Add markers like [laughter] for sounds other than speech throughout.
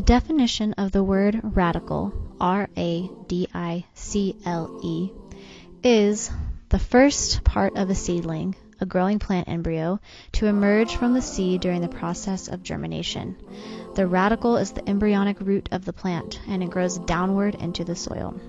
The definition of the word radicle, R A D I C L E, is the first part of a seedling, a growing plant embryo, to emerge from the seed during the process of germination. The radicle is the embryonic root of the plant and it grows downward into the soil.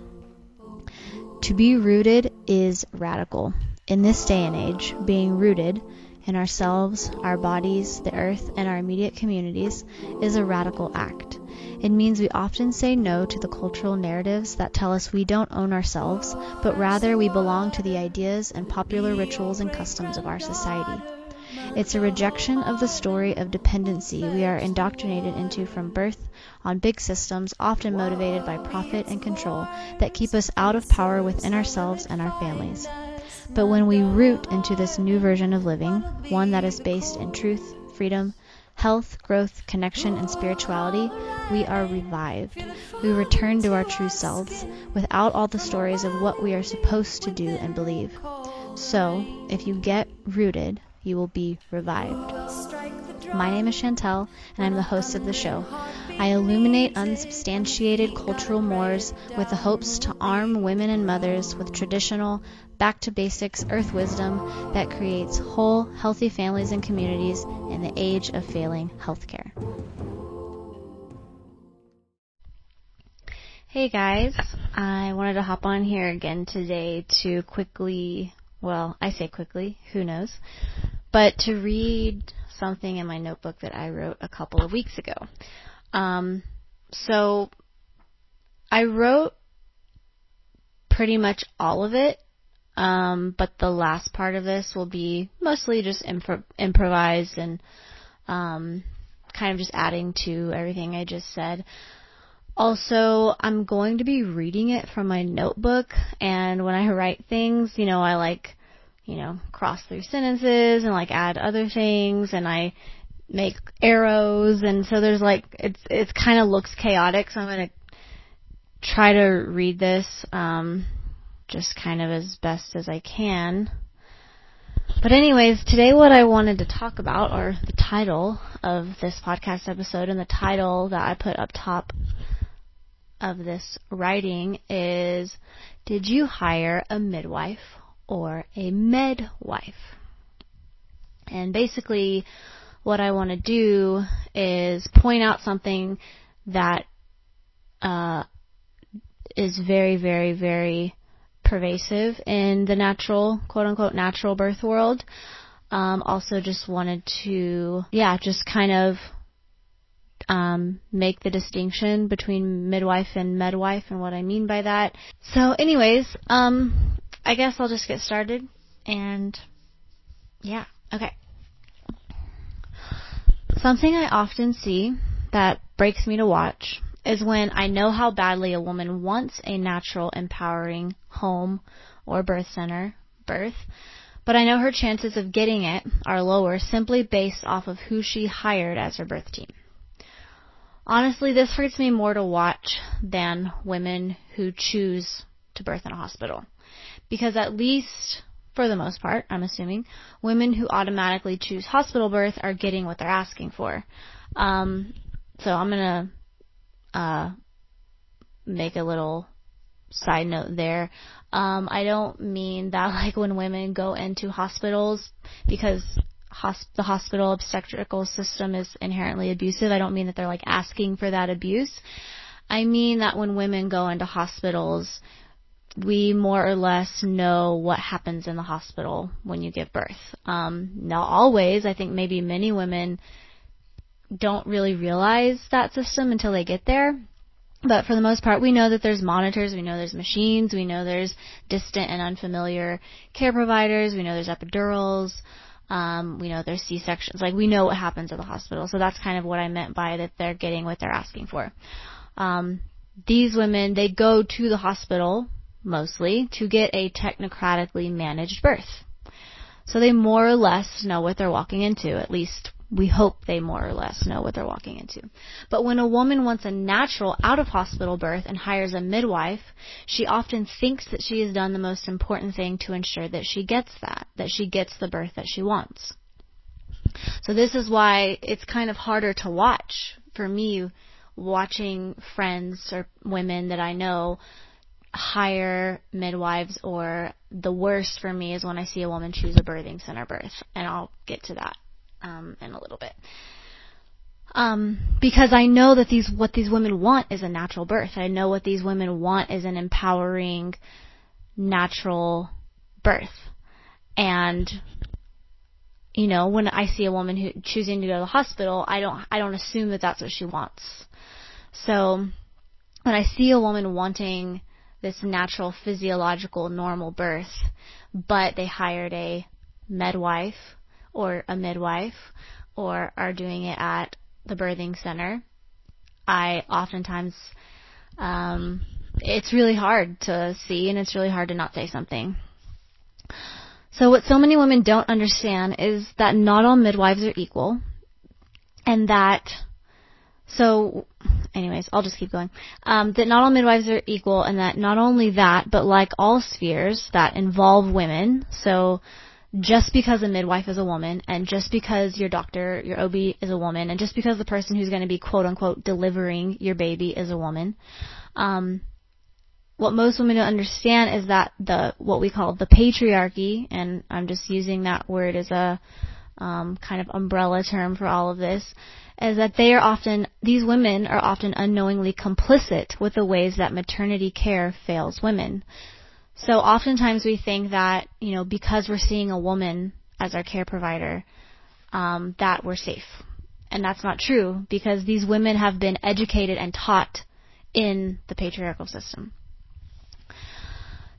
To be rooted is radical. In this day and age, being rooted in ourselves, our bodies, the earth, and our immediate communities is a radical act. It means we often say no to the cultural narratives that tell us we don't own ourselves, but rather we belong to the ideas and popular rituals and customs of our society. It's a rejection of the story of dependency we are indoctrinated into from birth on big systems, often motivated by profit and control, that keep us out of power within ourselves and our families. But when we root into this new version of living, one that is based in truth, freedom, health, growth, connection, and spirituality, we are revived. We return to our true selves without all the stories of what we are supposed to do and believe. So, if you get rooted, you will be revived. My name is Chantel, and I'm the host of the show. I illuminate unsubstantiated cultural mores with the hopes to arm women and mothers with traditional, back to basics earth wisdom that creates whole, healthy families and communities in the age of failing healthcare. Hey guys, I wanted to hop on here again today to quickly, well, I say quickly, who knows, but to read something in my notebook that I wrote a couple of weeks ago. Um, so I wrote pretty much all of it, um, but the last part of this will be mostly just impro- improvised and um, kind of just adding to everything I just said. Also, I'm going to be reading it from my notebook, and when I write things, you know, I like, you know, cross through sentences and like add other things, and I make arrows, and so there's like, it's, it kind of looks chaotic, so I'm gonna try to read this, um, just kind of as best as I can. But anyways, today what I wanted to talk about, or the title of this podcast episode, and the title that I put up top of this writing is Did you hire a midwife or a medwife? And basically, what I want to do is point out something that uh, is very, very, very pervasive in the natural, quote unquote, natural birth world. Um, also, just wanted to, yeah, just kind of um, make the distinction between midwife and medwife and what I mean by that. So, anyways, um, I guess I'll just get started and yeah, okay. Something I often see that breaks me to watch is when I know how badly a woman wants a natural, empowering home or birth center birth, but I know her chances of getting it are lower simply based off of who she hired as her birth team. Honestly, this hurts me more to watch than women who choose to birth in a hospital. Because at least, for the most part, I'm assuming, women who automatically choose hospital birth are getting what they're asking for. Um, so I'm gonna, uh, make a little side note there. Um, I don't mean that [laughs] like when women go into hospitals because hosp- the hospital obstetrical system is inherently abusive. I don't mean that they're like asking for that abuse. I mean that when women go into hospitals, we more or less know what happens in the hospital when you give birth. Um, not always. I think maybe many women don't really realize that system until they get there. But for the most part, we know that there's monitors, we know there's machines, we know there's distant and unfamiliar care providers, we know there's epidurals, um, we know there's C-sections. Like we know what happens at the hospital. So that's kind of what I meant by that they're getting what they're asking for. Um, these women, they go to the hospital mostly to get a technocratically managed birth. So they more or less know what they're walking into, at least we hope they more or less know what they're walking into. But when a woman wants a natural out of hospital birth and hires a midwife, she often thinks that she has done the most important thing to ensure that she gets that, that she gets the birth that she wants. So this is why it's kind of harder to watch for me watching friends or women that I know hire midwives or the worst for me is when I see a woman choose a birthing center birth and I'll get to that um, in a little bit. Um, because I know that these what these women want is a natural birth. I know what these women want is an empowering natural birth. And you know, when I see a woman who choosing to go to the hospital, I don't I don't assume that that's what she wants. So when I see a woman wanting this natural physiological normal birth, but they hired a midwife or a midwife or are doing it at the birthing center, I oftentimes um, it's really hard to see and it's really hard to not say something. So what so many women don't understand is that not all midwives are equal and that so anyways, I'll just keep going. Um, that not all midwives are equal and that not only that, but like all spheres that involve women, so just because a midwife is a woman and just because your doctor, your OB is a woman and just because the person who's going to be quote unquote delivering your baby is a woman, um, what most women don't understand is that the what we call the patriarchy, and I'm just using that word as a um, kind of umbrella term for all of this, is that they are often these women are often unknowingly complicit with the ways that maternity care fails women. So oftentimes we think that you know because we're seeing a woman as our care provider, um, that we're safe, and that's not true because these women have been educated and taught in the patriarchal system.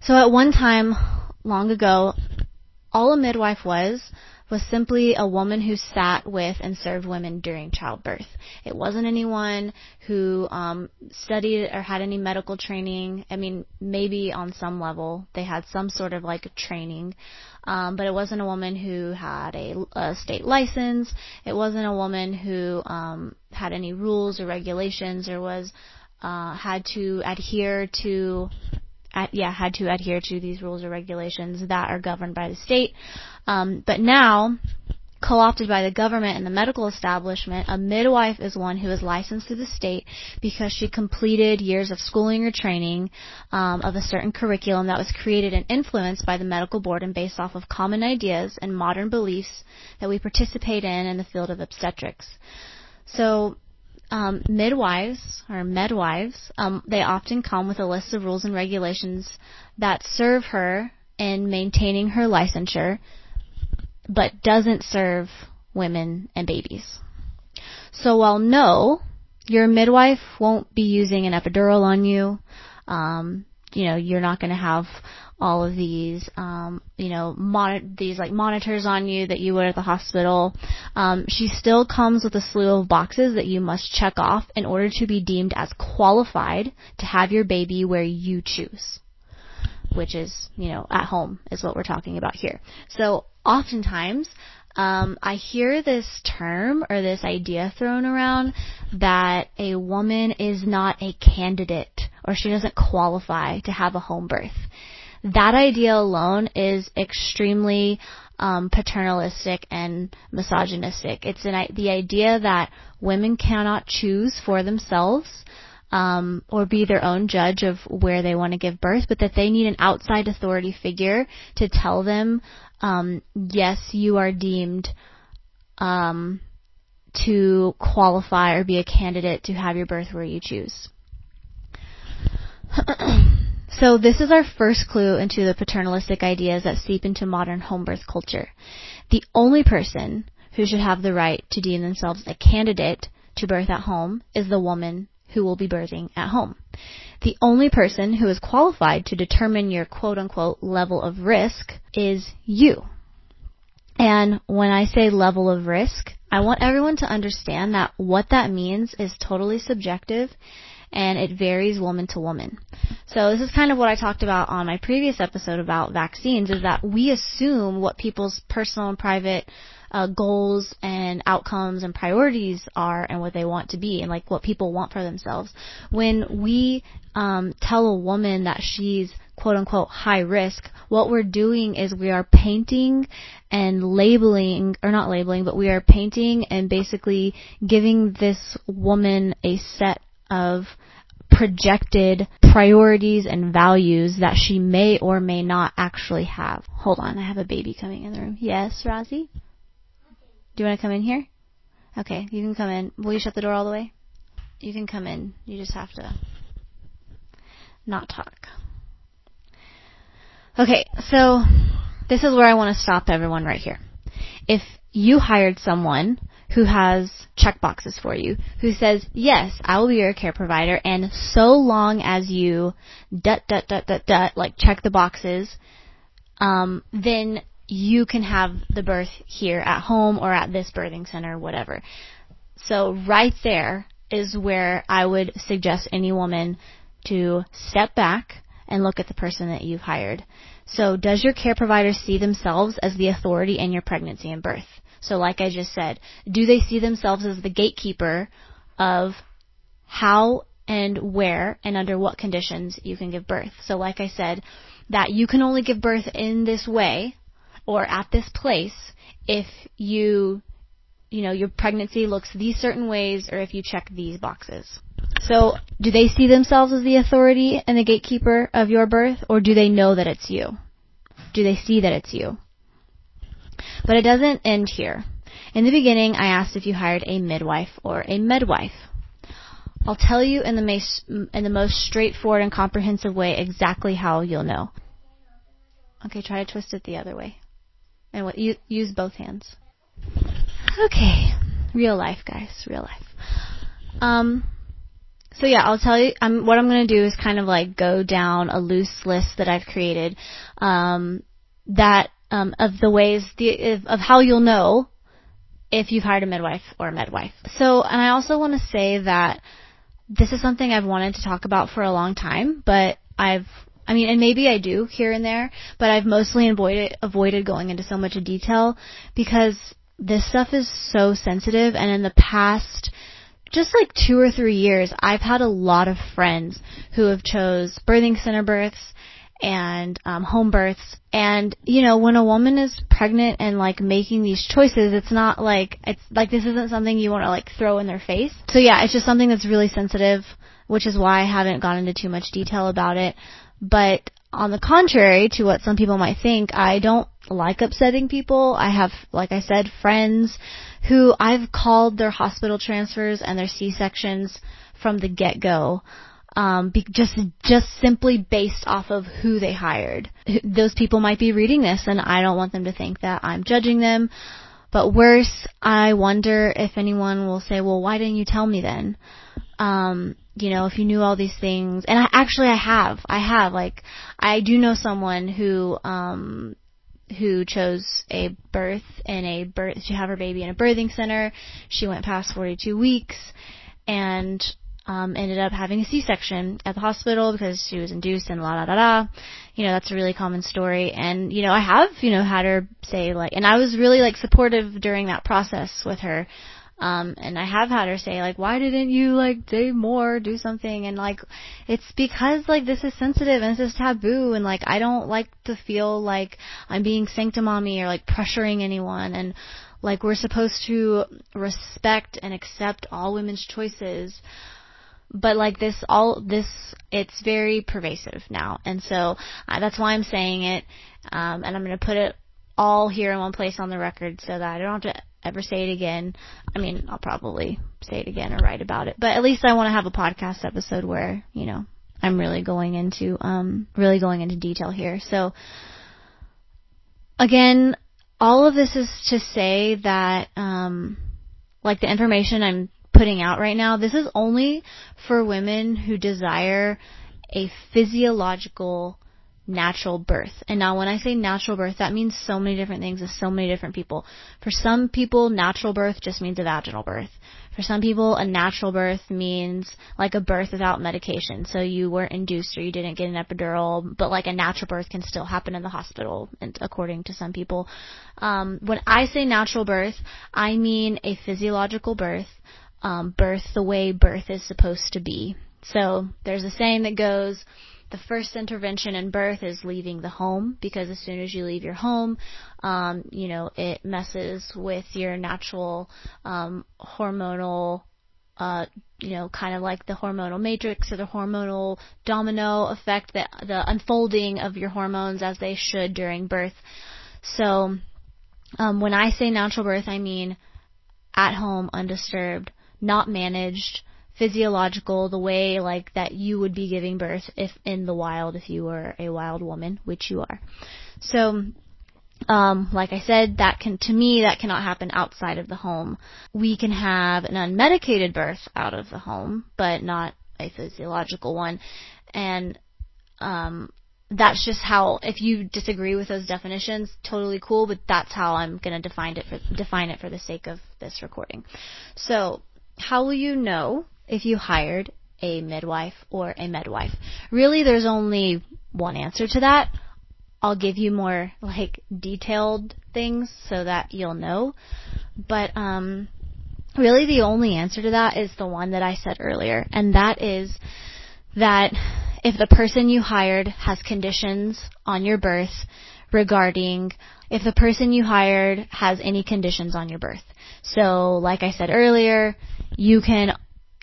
So at one time, long ago, all a midwife was was simply a woman who sat with and served women during childbirth. It wasn't anyone who um, studied or had any medical training. I mean, maybe on some level they had some sort of like training, um, but it wasn't a woman who had a, a state license. It wasn't a woman who um, had any rules or regulations or was uh, had to adhere to yeah, had to adhere to these rules or regulations that are governed by the state. Um, but now, co-opted by the government and the medical establishment, a midwife is one who is licensed through the state because she completed years of schooling or training um, of a certain curriculum that was created and influenced by the medical board and based off of common ideas and modern beliefs that we participate in in the field of obstetrics. So um, midwives or medwives, um, they often come with a list of rules and regulations that serve her in maintaining her licensure, but doesn't serve women and babies. So while no, your midwife won't be using an epidural on you, um, you know, you're not going to have all of these, um, you know, mon- these like monitors on you that you would at the hospital. Um, she still comes with a slew of boxes that you must check off in order to be deemed as qualified to have your baby where you choose, which is, you know, at home is what we're talking about here. So oftentimes, um, I hear this term or this idea thrown around that a woman is not a candidate or she doesn't qualify to have a home birth that idea alone is extremely um, paternalistic and misogynistic. It's an, the idea that women cannot choose for themselves um, or be their own judge of where they want to give birth, but that they need an outside authority figure to tell them, um, yes, you are deemed um, to qualify or be a candidate to have your birth where you choose. [clears throat] So this is our first clue into the paternalistic ideas that seep into modern home birth culture. The only person who should have the right to deem themselves a candidate to birth at home is the woman who will be birthing at home. The only person who is qualified to determine your quote unquote level of risk is you. And when I say level of risk, I want everyone to understand that what that means is totally subjective and it varies woman to woman. So this is kind of what I talked about on my previous episode about vaccines is that we assume what people's personal and private uh, goals and outcomes and priorities are and what they want to be and like what people want for themselves. When we um, tell a woman that she's quote unquote high risk, what we're doing is we are painting and labeling, or not labeling, but we are painting and basically giving this woman a set of projected priorities and values that she may or may not actually have. Hold on, I have a baby coming in the room. Yes, Rosie? Do you want to come in here? Okay, you can come in. Will you shut the door all the way? You can come in. You just have to not talk. Okay, so this is where I want to stop everyone right here. If you hired someone who has check boxes for you, who says, yes, I will be your care provider, and so long as you dut, dut, dut, dut, dut, like check the boxes, um, then you can have the birth here at home or at this birthing center, whatever. So right there is where I would suggest any woman to step back and look at the person that you've hired. So does your care provider see themselves as the authority in your pregnancy and birth? So like I just said, do they see themselves as the gatekeeper of how and where and under what conditions you can give birth? So like I said, that you can only give birth in this way or at this place if you you know, your pregnancy looks these certain ways or if you check these boxes. So, do they see themselves as the authority and the gatekeeper of your birth or do they know that it's you? Do they see that it's you? But it doesn't end here. In the beginning, I asked if you hired a midwife or a medwife. I'll tell you in the, most, in the most straightforward and comprehensive way exactly how you'll know. Okay, try to twist it the other way. And what, you, use both hands. Okay, real life, guys, real life. Um, so yeah, I'll tell you. What I'm going to do is kind of like go down a loose list that I've created um, that um, of the ways the, of, how you'll know if you've hired a midwife or a medwife. So, and I also want to say that this is something I've wanted to talk about for a long time, but I've I mean, and maybe I do here and there, but I've mostly avoided avoided going into so much detail because this stuff is so sensitive and in the past just like two or three years, I've had a lot of friends who have chose birthing center births and um, home births. And you know, when a woman is pregnant and like making these choices, it's not like it's like this isn't something you want to like throw in their face. So yeah, it's just something that's really sensitive, which is why I haven't gone into too much detail about it. But on the contrary to what some people might think, I don't like upsetting people. I have, like I said, friends who I've called their hospital transfers and their C-sections from the get-go. Um, be, just just simply based off of who they hired. Those people might be reading this, and I don't want them to think that I'm judging them. But worse, I wonder if anyone will say, "Well, why didn't you tell me then?" Um, you know, if you knew all these things, and I actually I have, I have, like, I do know someone who, um, who chose a birth in a birth to have her baby in a birthing center. She went past 42 weeks and um, ended up having a C-section at the hospital because she was induced and la da da da. You know, that's a really common story. And, you know, I have, you know, had her say like, and I was really like supportive during that process with her. Um, and I have had her say like, why didn't you like say more, do something? And like, it's because like this is sensitive and this is taboo and like I don't like to feel like I'm being sanctimommy or like pressuring anyone and like we're supposed to respect and accept all women's choices. But like this, all this, it's very pervasive now, and so uh, that's why I'm saying it. Um, and I'm going to put it all here in one place on the record so that I don't have to ever say it again. I mean, I'll probably say it again or write about it, but at least I want to have a podcast episode where, you know, I'm really going into, um, really going into detail here. So, again, all of this is to say that, um, like the information I'm putting out right now, this is only for women who desire a physiological natural birth. And now when I say natural birth, that means so many different things to so many different people. For some people, natural birth just means a vaginal birth. For some people, a natural birth means like a birth without medication. So you weren't induced or you didn't get an epidural, but like a natural birth can still happen in the hospital, according to some people. Um, when I say natural birth, I mean a physiological birth, um, birth the way birth is supposed to be. So there's a saying that goes, the first intervention in birth is leaving the home because as soon as you leave your home, um, you know, it messes with your natural um, hormonal uh, you know, kind of like the hormonal matrix or the hormonal domino effect, that the unfolding of your hormones as they should during birth. So, um, when I say natural birth, I mean at home, undisturbed, not managed, physiological, the way like that you would be giving birth if in the wild, if you were a wild woman, which you are. So, um, like I said, that can, to me, that cannot happen outside of the home. We can have an unmedicated birth out of the home, but not a physiological one. And, um, that's just how, if you disagree with those definitions, totally cool, but that's how I'm gonna define it for, define it for the sake of this recording. So, how will you know if you hired a midwife or a medwife? Really, there's only one answer to that. I'll give you more like detailed things so that you'll know. But um really the only answer to that is the one that I said earlier, and that is that if the person you hired has conditions on your birth regarding if the person you hired has any conditions on your birth. So, like I said earlier, you can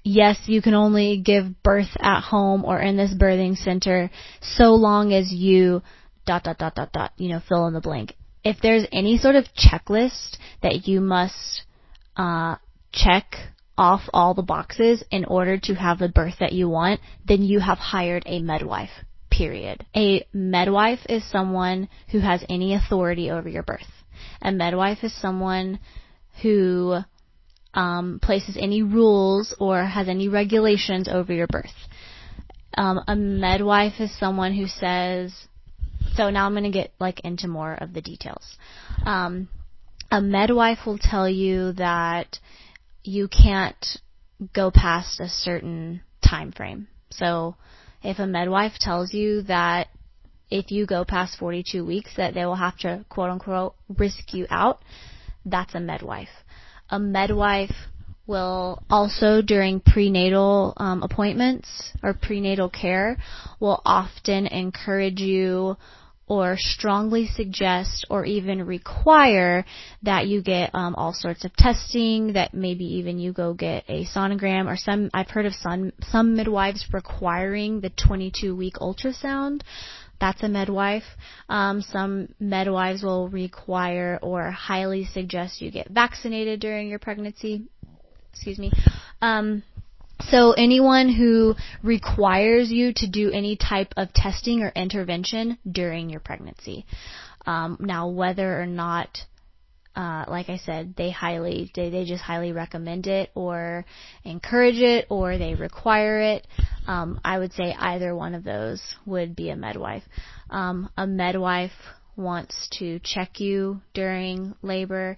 yes, you can only give birth at home or in this birthing center so long as you dot dot dot dot dot, you know, fill in the blank. If there's any sort of checklist that you must uh, check off all the boxes in order to have the birth that you want, then you have hired a medwife. Period. A medwife is someone who has any authority over your birth. A medwife is someone who um, places any rules or has any regulations over your birth. Um, a midwife is someone who says, so now I'm going to get like into more of the details. Um, a midwife will tell you that you can't go past a certain time frame. So if a midwife tells you that if you go past 42 weeks that they will have to quote unquote risk you out, that's a medwife. A midwife will also during prenatal um, appointments or prenatal care will often encourage you or strongly suggest or even require that you get um, all sorts of testing, that maybe even you go get a sonogram or some, I've heard of some, some midwives requiring the 22 week ultrasound. That's a medwife. Um, some midwives will require or highly suggest you get vaccinated during your pregnancy. Excuse me. Um, so anyone who requires you to do any type of testing or intervention during your pregnancy. Um, now, whether or not, uh, like I said, they highly, they, they just highly recommend it or encourage it or they require it. Um, I would say either one of those would be a midwife. Um, a midwife wants to check you during labor.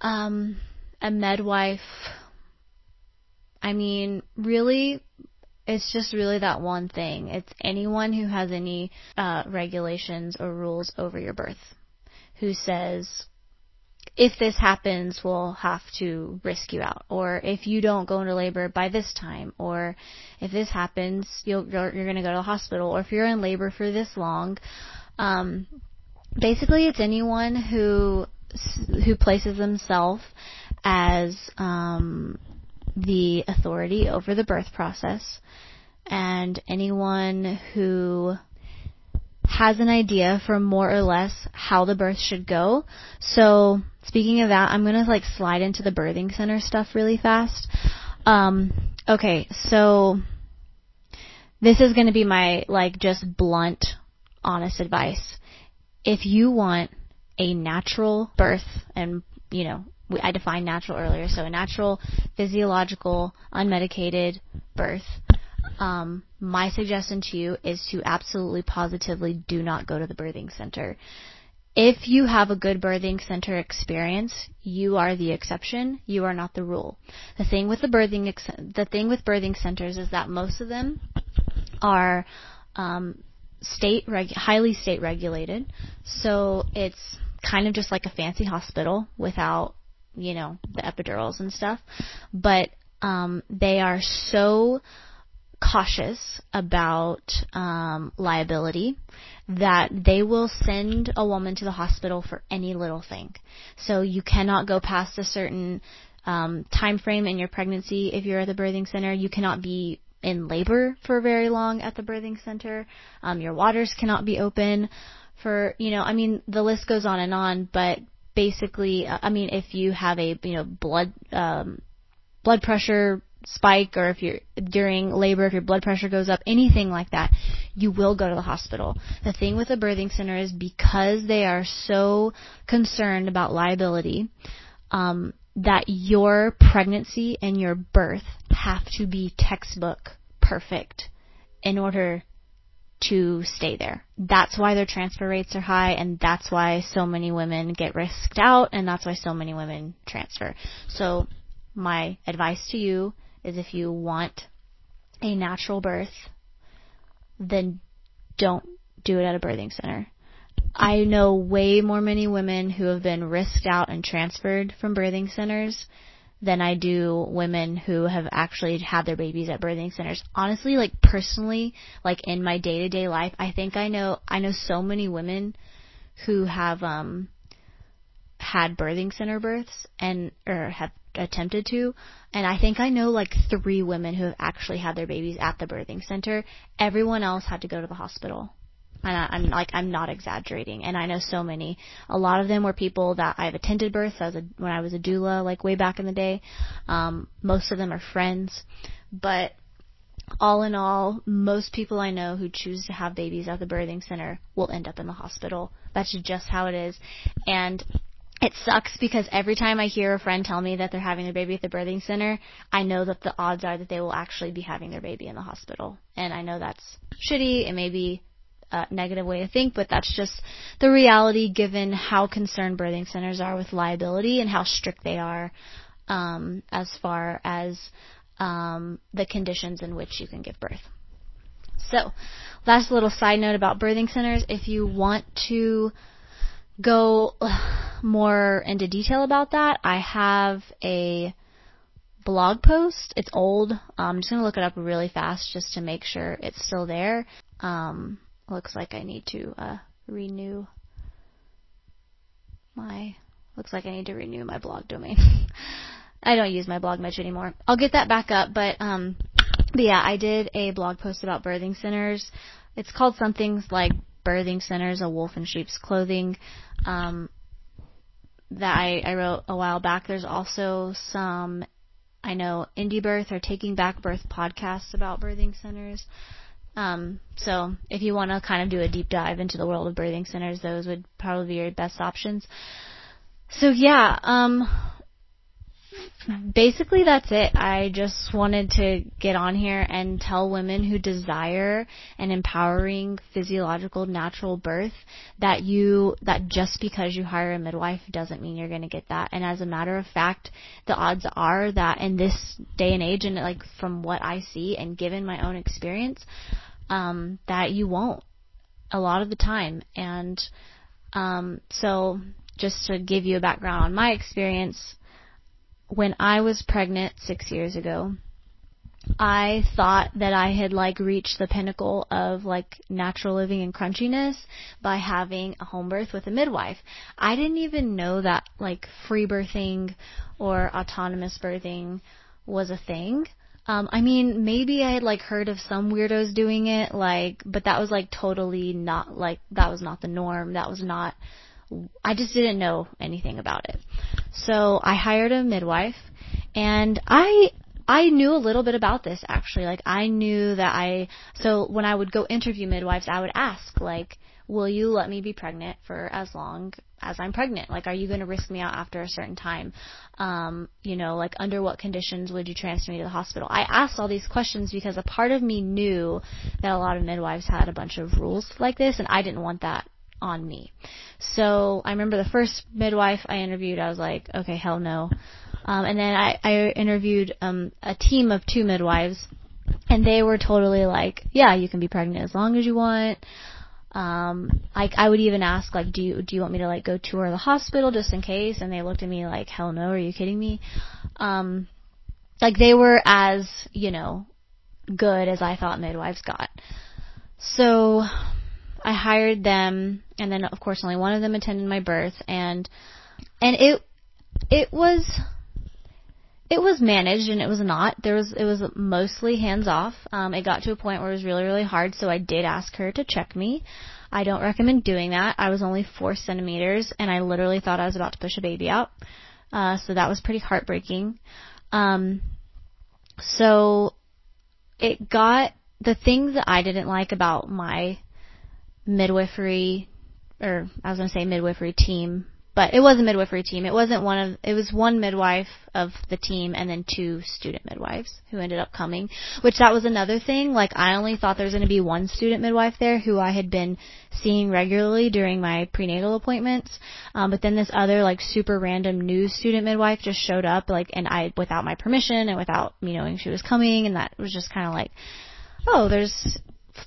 Um, a midwife I mean, really, it's just really that one thing. It's anyone who has any uh, regulations or rules over your birth who says, if this happens, we'll have to risk you out, or if you don't go into labor by this time, or if this happens, you'll, you're, you're going to go to the hospital, or if you're in labor for this long. Um, basically, it's anyone who who places themselves as um, the authority over the birth process and anyone who has an idea for more or less how the birth should go. So speaking of that, I'm gonna like slide into the birthing center stuff really fast. Um, okay, so this is gonna be my like just blunt, honest advice. If you want a natural birth and you know I defined natural earlier, so a natural, physiological, unmedicated birth. Um, my suggestion to you is to absolutely positively do not go to the birthing center. If you have a good birthing center experience, you are the exception. You are not the rule. The thing with the birthing ex- the thing with birthing centers is that most of them are um, state reg- highly state regulated. So it's kind of just like a fancy hospital without you know, the epidurals and stuff. But um, they are so cautious about um, liability that they will send a woman to the hospital for any little thing. So you cannot go past a certain um, time frame in your pregnancy if you're at the birthing center. You cannot be in labor for very long at the birthing center. Um, your waters cannot be open for, you know, I mean, the list goes on and on, but basically, uh, I mean, if you have a, you know, blood, um, blood pressure spike or if you're during labor, if your blood pressure goes up, anything like that, you will go to the hospital. The thing with the birthing center is because they are so concerned about liability, um, that your pregnancy and your birth have to be textbook perfect in order to stay there. That's why their transfer rates are high and that's why so many women get risked out and that's why so many women transfer. So my advice to you is if you want a natural birth, then don't do it at a birthing center. I know way more many women who have been risked out and transferred from birthing centers than I do women who have actually had their babies at birthing centers. Honestly, like personally, like in my day to day life, I think I know I know so many women who have um had birthing center births and or have attempted to and I think I know like 3 women who have actually had their babies at the birthing center. Everyone else had to go to the hospital. And I, I'm like, I'm not exaggerating. And I know so many. A lot of them were people that I've attended births as a, when I was a doula, like way back in the day. Um, most of them are friends. But all in all, most people I know who choose to have babies at the birthing center will end up in the hospital. That's just how it is. And it sucks because every time I hear a friend tell me that they're having their baby at the birthing center, I know that the odds are that they will actually be having their baby in the hospital. And I know that's shitty. It may be a negative way to think, but that's just the reality given how concerned birthing centers are with liability and how strict they are um, as far as um, the conditions in which you can give birth. So, last little side note about birthing centers. If you want to go more into detail about that, I have a blog post. It's old. I'm just going to look it up really fast just to make sure it's still there. Um, looks like I need to uh, renew my looks like I need to renew my blog domain. [laughs] I don't use my blog much anymore. I'll get that back up, but um but yeah, I did a blog post about birthing centers. It's called something like birthing centers, a wolf in sheep's clothing. Um that I, I wrote a while back. There's also some I know Indie Birth or Taking Back Birth podcasts about birthing centers. Um, so if you want to kind of do a deep dive into the world of birthing centers, those would probably be your best options. So yeah, um, basically that's it. I just wanted to get on here and tell women who desire an empowering physiological natural birth that you that just because you hire a midwife doesn't mean you're going to get that. And as a matter of fact, the odds are that in this day and age and like from what I see and given my own experience, um that you won't a lot of the time. And um so just to give you a background on my experience, when I was pregnant six years ago, I thought that I had like reached the pinnacle of like natural living and crunchiness by having a home birth with a midwife. I didn't even know that like free birthing or autonomous birthing was a thing. Um, I mean, maybe I had like heard of some weirdos doing it, like, but that was like totally not like that was not the norm. That was not I just didn't know anything about it. So I hired a midwife and I I knew a little bit about this actually. Like I knew that I so when I would go interview midwives, I would ask like, "Will you let me be pregnant for as long as I'm pregnant? Like, are you going to risk me out after a certain time? Um, you know, like under what conditions would you transfer me to the hospital?" I asked all these questions because a part of me knew that a lot of midwives had a bunch of rules like this, and I didn't want that on me. So I remember the first midwife I interviewed, I was like, okay, hell no. Um, and then I, I interviewed um, a team of two midwives, and they were totally like, yeah, you can be pregnant as long as you want. Um, I, I would even ask like, do you do you want me to like go tour the hospital just in case? And they looked at me like, hell no, are you kidding me? Um, like they were as you know good as I thought midwives got. So I hired them, and then of course only one of them attended my birth, and and it it was it was managed and it was not. There was it was mostly hands off. Um, it got to a point where it was really really hard, so I did ask her to check me. I don't recommend doing that. I was only four centimeters, and I literally thought I was about to push a baby out. Uh, so that was pretty heartbreaking. Um, so it got the things that I didn't like about my midwifery, or I was going to say midwifery team but it was a midwifery team. It wasn't one of it was one midwife of the team and then two student midwives who ended up coming. Which that was another thing. Like I only thought there was going to be one student midwife there who I had been seeing regularly during my prenatal appointments. Um, but then this other like super random new student midwife just showed up like and I without my permission and without me knowing she was coming and that was just kind of like, oh, there's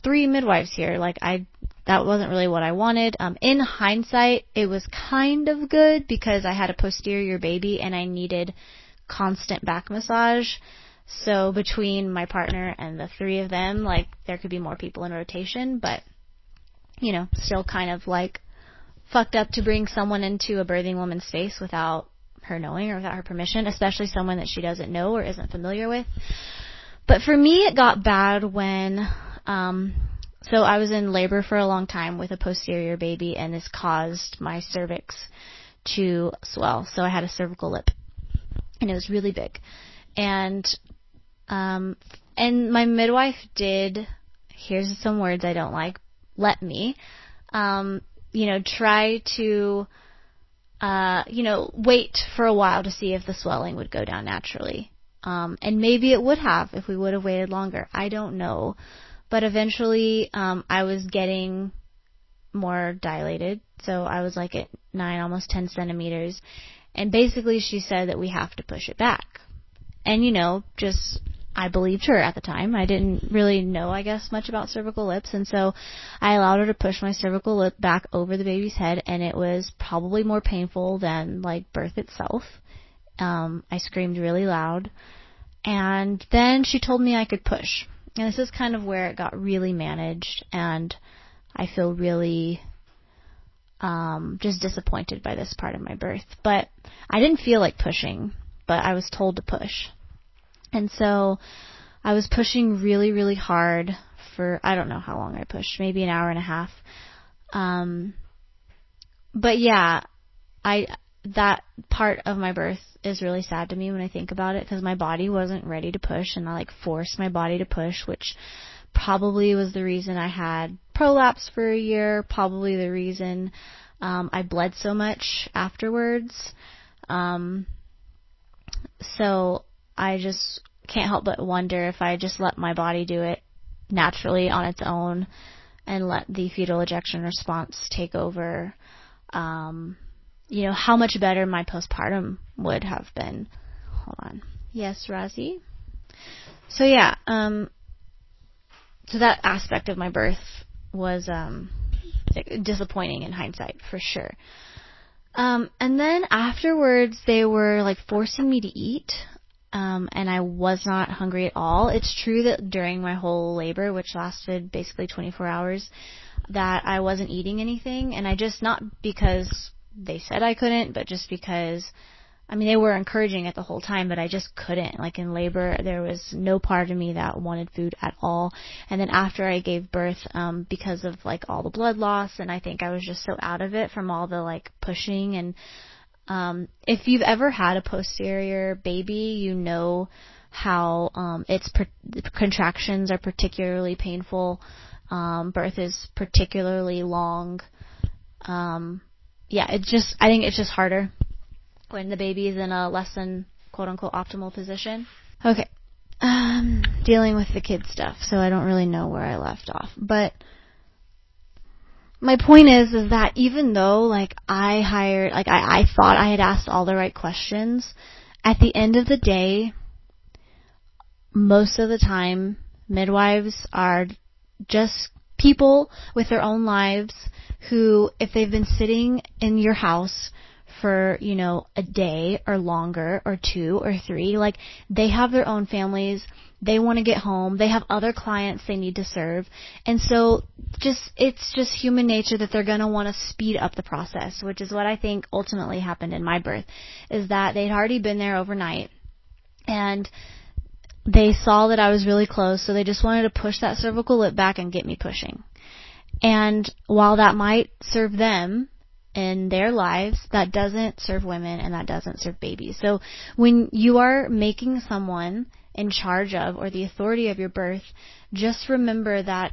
three midwives here. Like I that wasn't really what I wanted. Um, in hindsight, it was kind of good because I had a posterior baby and I needed constant back massage. So between my partner and the three of them, like there could be more people in rotation, but you know, still kind of like fucked up to bring someone into a birthing woman's space without her knowing or without her permission, especially someone that she doesn't know or isn't familiar with. But for me, it got bad when um, so I was in labor for a long time with a posterior baby, and this caused my cervix to swell. So I had a cervical lip, and it was really big. And um, and my midwife did. Here's some words I don't like. Let me, um, you know, try to, uh, you know, wait for a while to see if the swelling would go down naturally. Um, and maybe it would have if we would have waited longer. I don't know. But eventually, um, I was getting more dilated. So I was like at nine, almost 10 centimeters. And basically she said that we have to push it back. And you know, just, I believed her at the time. I didn't really know, I guess, much about cervical lips. And so I allowed her to push my cervical lip back over the baby's head and it was probably more painful than like birth itself. Um, I screamed really loud. And then she told me I could push. And this is kind of where it got really managed, and I feel really um, just disappointed by this part of my birth. But I didn't feel like pushing, but I was told to push. And so I was pushing really, really hard for, I don't know how long I pushed, maybe an hour and a half. Um, but yeah, I, that part of my birth is really sad to me when I think about it because my body wasn't ready to push and I like forced my body to push, which probably was the reason I had prolapse for a year, probably the reason um, I bled so much afterwards. Um, so I just can't help but wonder if I just let my body do it naturally on its own and let the fetal ejection response take over. Um, you know, how much better my postpartum would have been. Hold on. Yes, Razi. So yeah, um, so that aspect of my birth was um, disappointing in hindsight for sure. Um, and then afterwards, they were like forcing me to eat, um, and I was not hungry at all. It's true that during my whole labor, which lasted basically 24 hours, that I wasn't eating anything, and I just not because they said I couldn't, but just because I mean, they were encouraging it the whole time, but I just couldn't. Like in labor, there was no part of me that wanted food at all. And then after I gave birth, um, because of like all the blood loss, and I think I was just so out of it from all the like pushing. And um, if you've ever had a posterior baby, you know how um, its per- contractions are particularly painful. Um, birth is particularly long. Um, yeah, it's just I think it's just harder when the baby is in a less than quote unquote optimal position. Okay. Um, dealing with the kid stuff, so I don't really know where I left off. But my point is, is that even though like I hired, like I, I thought I had asked all the right questions, at the end of the day, most of the time, midwives are just people with their own lives who, if they've been sitting in your house for, you know, a day or longer or two or three, like they have their own families, they want to get home, they have other clients they need to serve, and so just, it's just human nature that they're gonna want to speed up the process, which is what I think ultimately happened in my birth, is that they'd already been there overnight And they saw that I was really close, so they just wanted to push that cervical lip back and get me pushing. And while that might serve them in their lives, that doesn't serve women and that doesn't serve babies. So when you are making someone in charge of or the authority of your birth, just remember that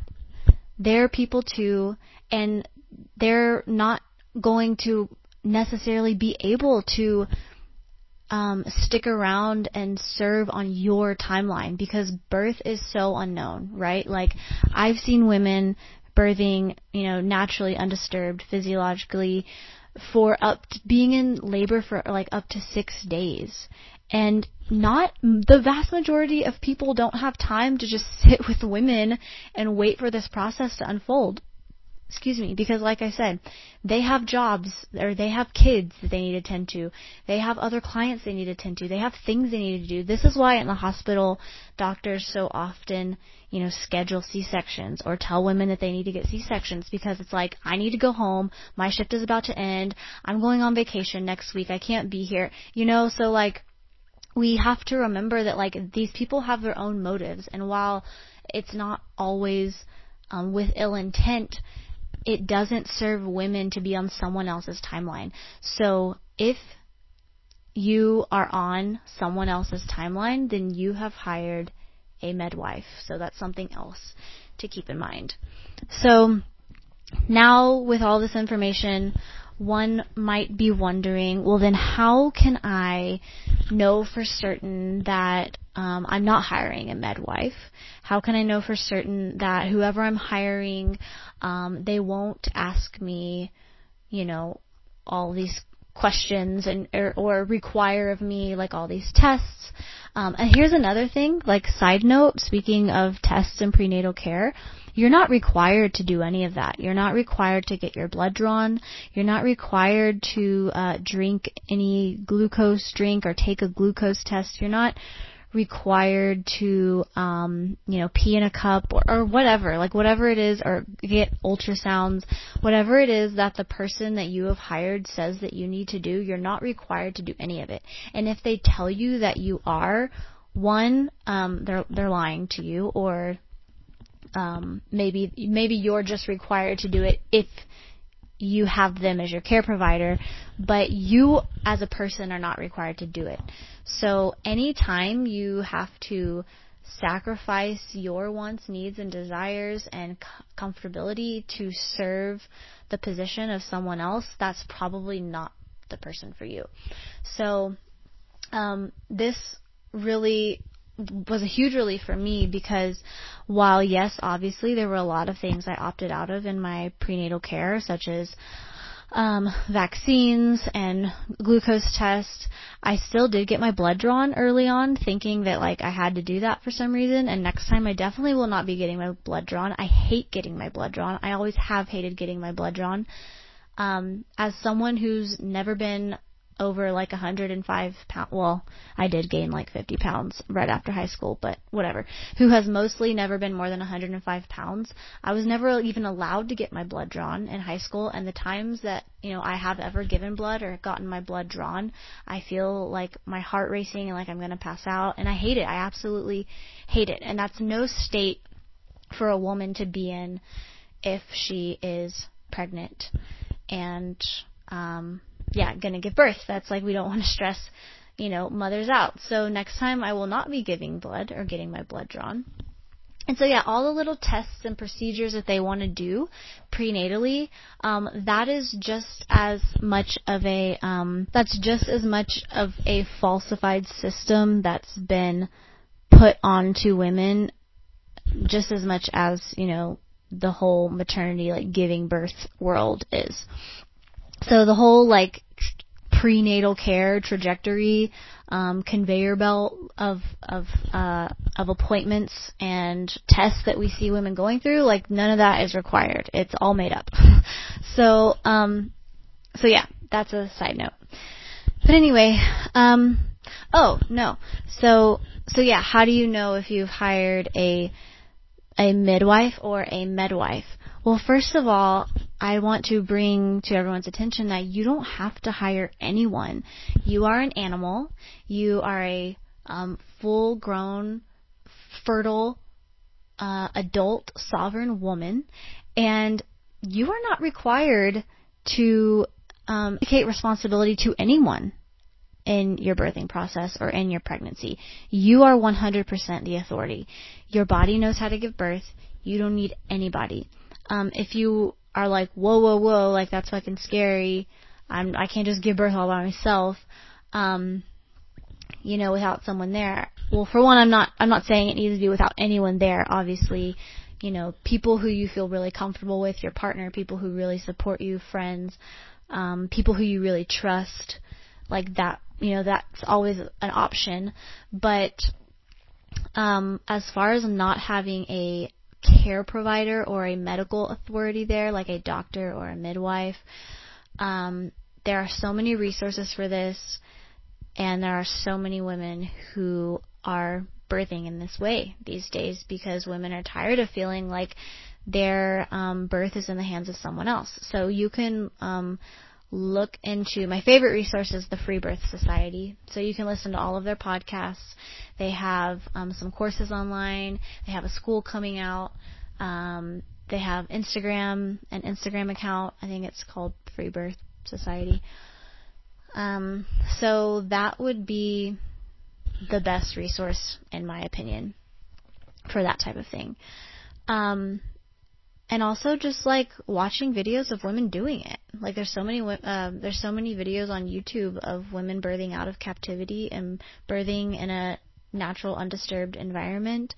they're people too and they're not going to necessarily be able to um, stick around and serve on your timeline because birth is so unknown, right? Like I've seen women birthing, you know, naturally undisturbed physiologically for up to being in labor for like up to 6 days. And not the vast majority of people don't have time to just [laughs] sit with women and wait for this process to unfold excuse me, because like I said, they have jobs or they have kids that they need to attend to. They have other clients they need to attend to. They have things they need to do. This is why in the hospital, doctors so often, you know, schedule C-sections or tell women that they need to get C-sections because it's like, I need to go home. My shift is about to end. I'm going on vacation next week. I can't be here. You know, so like, we have to remember that like these people have their own motives and while it's not always um, with ill intent, it doesn't serve women to be on someone else's timeline. So if you are on someone else's timeline, then you have hired a medwife. So that's something else to keep in mind. So now with all this information, one might be wondering, well then how can I know for certain that um, I'm not hiring a medwife? How can I know for certain that whoever I'm hiring, um, they won't ask me, you know, all these questions and or, or require of me like all these tests. Um, and here's another thing, like side note, speaking of tests and prenatal care, you're not required to do any of that. You're not required to get your blood drawn. You're not required to uh, drink any glucose drink or take a glucose test. You're not required to um you know pee in a cup or, or whatever like whatever it is or get ultrasounds whatever it is that the person that you have hired says that you need to do you're not required to do any of it and if they tell you that you are one um they're they're lying to you or um, maybe maybe you're just required to do it if you have them as your care provider, but you as a person are not required to do it. So anytime you have to sacrifice your wants, needs, and desires and comfortability to serve the position of someone else, that's probably not the person for you. So um, this really was a huge relief for me because while yes, obviously there were a lot of things I opted out of in my prenatal care, such as um, vaccines and glucose tests, I still did get my blood drawn early on, thinking that like I had to do that for some reason. And next time I definitely will not be getting my blood drawn. I hate getting my blood drawn. I always have hated getting my blood drawn. Um, as someone who's never been over like 105 pounds. Well, I did gain like 50 pounds right after high school, but whatever. Who has mostly never been more than 105 pounds. I was never even allowed to get my blood drawn in high school, and the times that you know I have ever given blood or gotten my blood drawn, I feel like my heart racing and like I'm gonna pass out, and I hate it. I absolutely hate it, and that's no state for a woman to be in if she is pregnant and um yeah, gonna give birth. That's like we don't want to stress, you know, mothers out. So next time I will not be giving blood or getting my blood drawn. And so yeah, all the little tests and procedures that they want to do prenatally, um, that is just as much of a um, that's just as much of a falsified system that's been put onto women, just as much as you know the whole maternity like giving birth world is. So the whole like prenatal care trajectory, um, conveyor belt of of uh, of appointments and tests that we see women going through, like none of that is required. It's all made up. [laughs] so um, so yeah, that's a side note. But anyway, um, oh no, so so yeah, how do you know if you've hired a a midwife or a medwife? Well, first of all, I want to bring to everyone's attention that you don't have to hire anyone. You are an animal. You are a um, full grown, fertile, uh, adult, sovereign woman, and you are not required to um, take responsibility to anyone in your birthing process or in your pregnancy. You are 100% the authority. Your body knows how to give birth. You don't need anybody. Um, if you are like, whoa, whoa, whoa, like that's fucking scary. I'm, I can't just give birth all by myself. Um, you know, without someone there. Well, for one, I'm not, I'm not saying it needs to be without anyone there. Obviously, you know, people who you feel really comfortable with, your partner, people who really support you, friends, um, people who you really trust, like that, you know, that's always an option. But, um, as far as not having a care provider or a medical authority there, like a doctor or a midwife, um, there are so many resources for this, and there are so many women who are birthing in this way these days because women are tired of feeling like their um, birth is in the hands of someone else. So you can um, look into my favorite resource is the Free Birth Society. So you can listen to all of their podcasts. They have um, some courses online. They have a school coming out. Um, they have Instagram, an Instagram account. I think it's called Free Birth Society. Um, so that would be the best resource, in my opinion, for that type of thing. Um, and also just like watching videos of women doing it. Like there's so many uh, there's so many videos on YouTube of women birthing out of captivity and birthing in a natural undisturbed environment,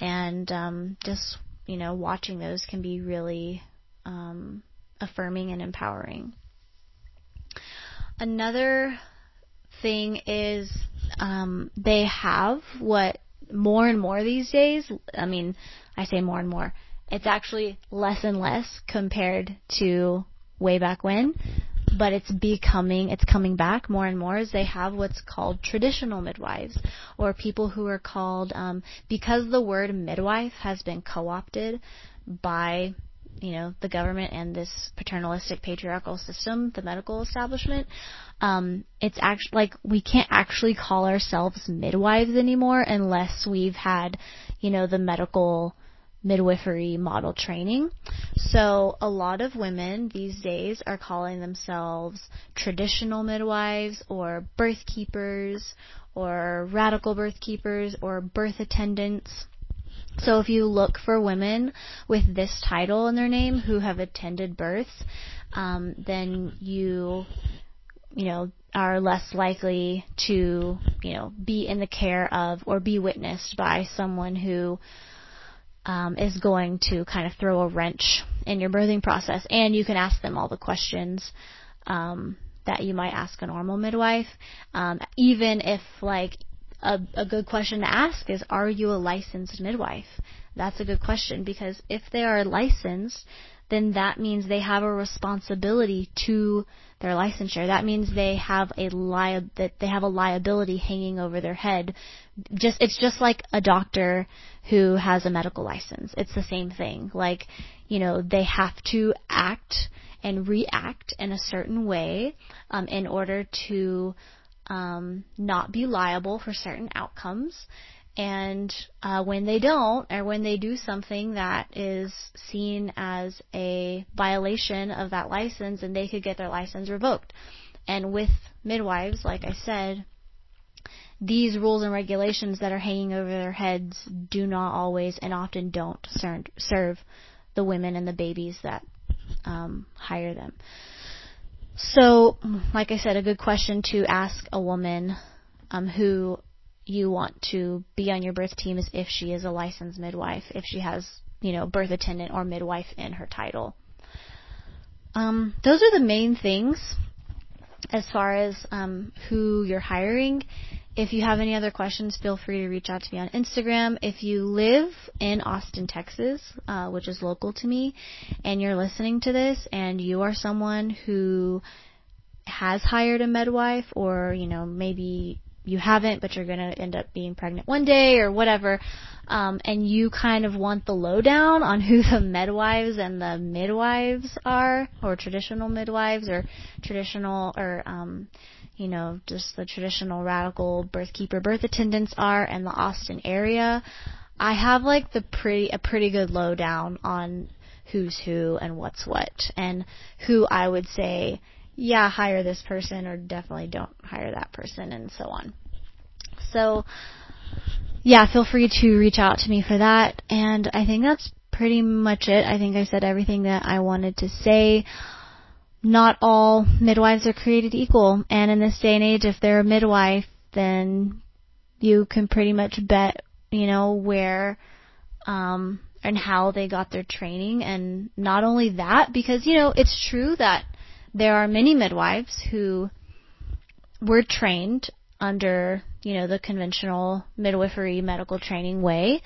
and um, just you know watching those can be really um, affirming and empowering. Another thing is um, they have what more and more these days. I mean, I say more and more. It's actually less and less compared to way back when, but it's becoming, it's coming back more and more as they have what's called traditional midwives, or people who are called, um, because the word midwife has been co-opted by you know the government and this paternalistic patriarchal system, the medical establishment. Um, it's actually like we can't actually call ourselves midwives anymore unless we've had, you know, the medical midwifery model training. So a lot of women these days are calling themselves traditional midwives or birth keepers or radical birth keepers or birth attendants. So if you look for women with this title in their name who have attended births, um, then you, you know, are less likely to, you know, be in the care of or be witnessed by someone who um, is going to kind of throw a wrench in your birthing process. And you can ask them all the questions um, that you might ask a normal midwife, um, even if like a, a good question to ask is, are you a licensed midwife? That's a good question because if they are licensed, then that means they have a responsibility to their licensure. That means they have a li- that they have a liability hanging over their head. Just it's just like a doctor who has a medical license. It's the same thing. Like, you know, they have to act and react in a certain way um, in order to um, not be liable for certain outcomes. And uh, when they don't, or when they do something that is seen as a violation of that license, and they could get their license revoked. And with midwives, like I said, these rules and regulations that are hanging over their heads do not always and often don't serve the women and the babies that um, hire them. So, like I said, a good question to ask a woman um, who you want to be on your birth team is if she is a licensed midwife, if she has, you know, birth attendant or midwife in her title. Um, those are the main things as far as um, who you're hiring. If you have any other questions, feel free to reach out to me on Instagram. If you live in Austin, Texas, uh, which is local to me, and you're listening to this and you are someone who has hired a midwife or, you know, maybe you haven't, but you're going to end up being pregnant one day or whatever, um, and you kind of want the lowdown on who the midwives and the midwives are, or traditional midwives, or traditional, or um, you know, just the traditional radical birth keeper birth attendants are in the Austin area, I have like the pretty a pretty good lowdown on who's who and what's what and who I would say yeah, hire this person or definitely don't hire that person and so on. So yeah, feel free to reach out to me for that and I think that's pretty much it. I think I said everything that I wanted to say not all midwives are created equal. And in this day and age, if they're a midwife, then you can pretty much bet, you know, where, um, and how they got their training. And not only that, because, you know, it's true that there are many midwives who were trained under, you know, the conventional midwifery medical training way,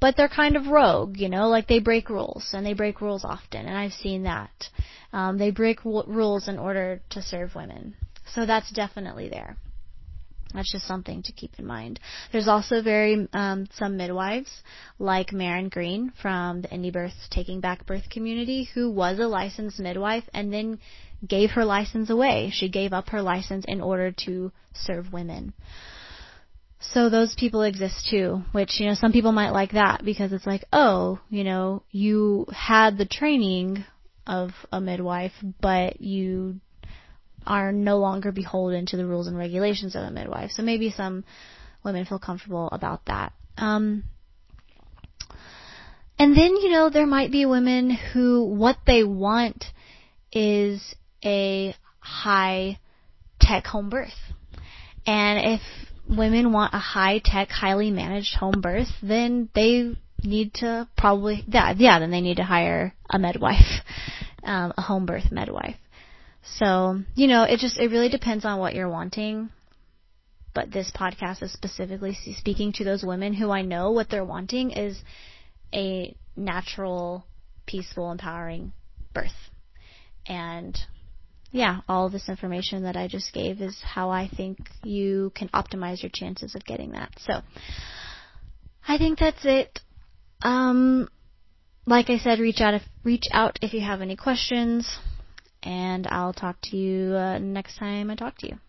but they're kind of rogue, you know, like they break rules and they break rules often, and I've seen that. Um, they break w- rules in order to serve women. So that's definitely there. That's just something to keep in mind. There's also very um, some midwives like Maryn Green from the Indie Birth Taking Back Birth community who was a licensed midwife and then gave her license away. She gave up her license in order to serve women. So those people exist too, which, you know, some people might like that because it's like, oh, you know, you had the training of a midwife, but you are no longer beholden to the rules and regulations of a medwife. So maybe some women feel comfortable about that. Um, and then, you know, there might be women who what they want is a high tech home birth. And if women want a high tech, highly managed home birth, then they need to probably, yeah, yeah then they need to hire a midwife, [laughs] um, a home birth midwife. So, you know, it just, it really depends on what you're wanting. But this podcast is specifically speaking to those women who I know what they're wanting is a natural, peaceful, empowering birth. And yeah, all this information that I just gave is how I think you can optimize your chances of getting that. So, I think that's it. Um, like I said, reach out if reach out if you have any questions, and I'll talk to you uh, next time I talk to you.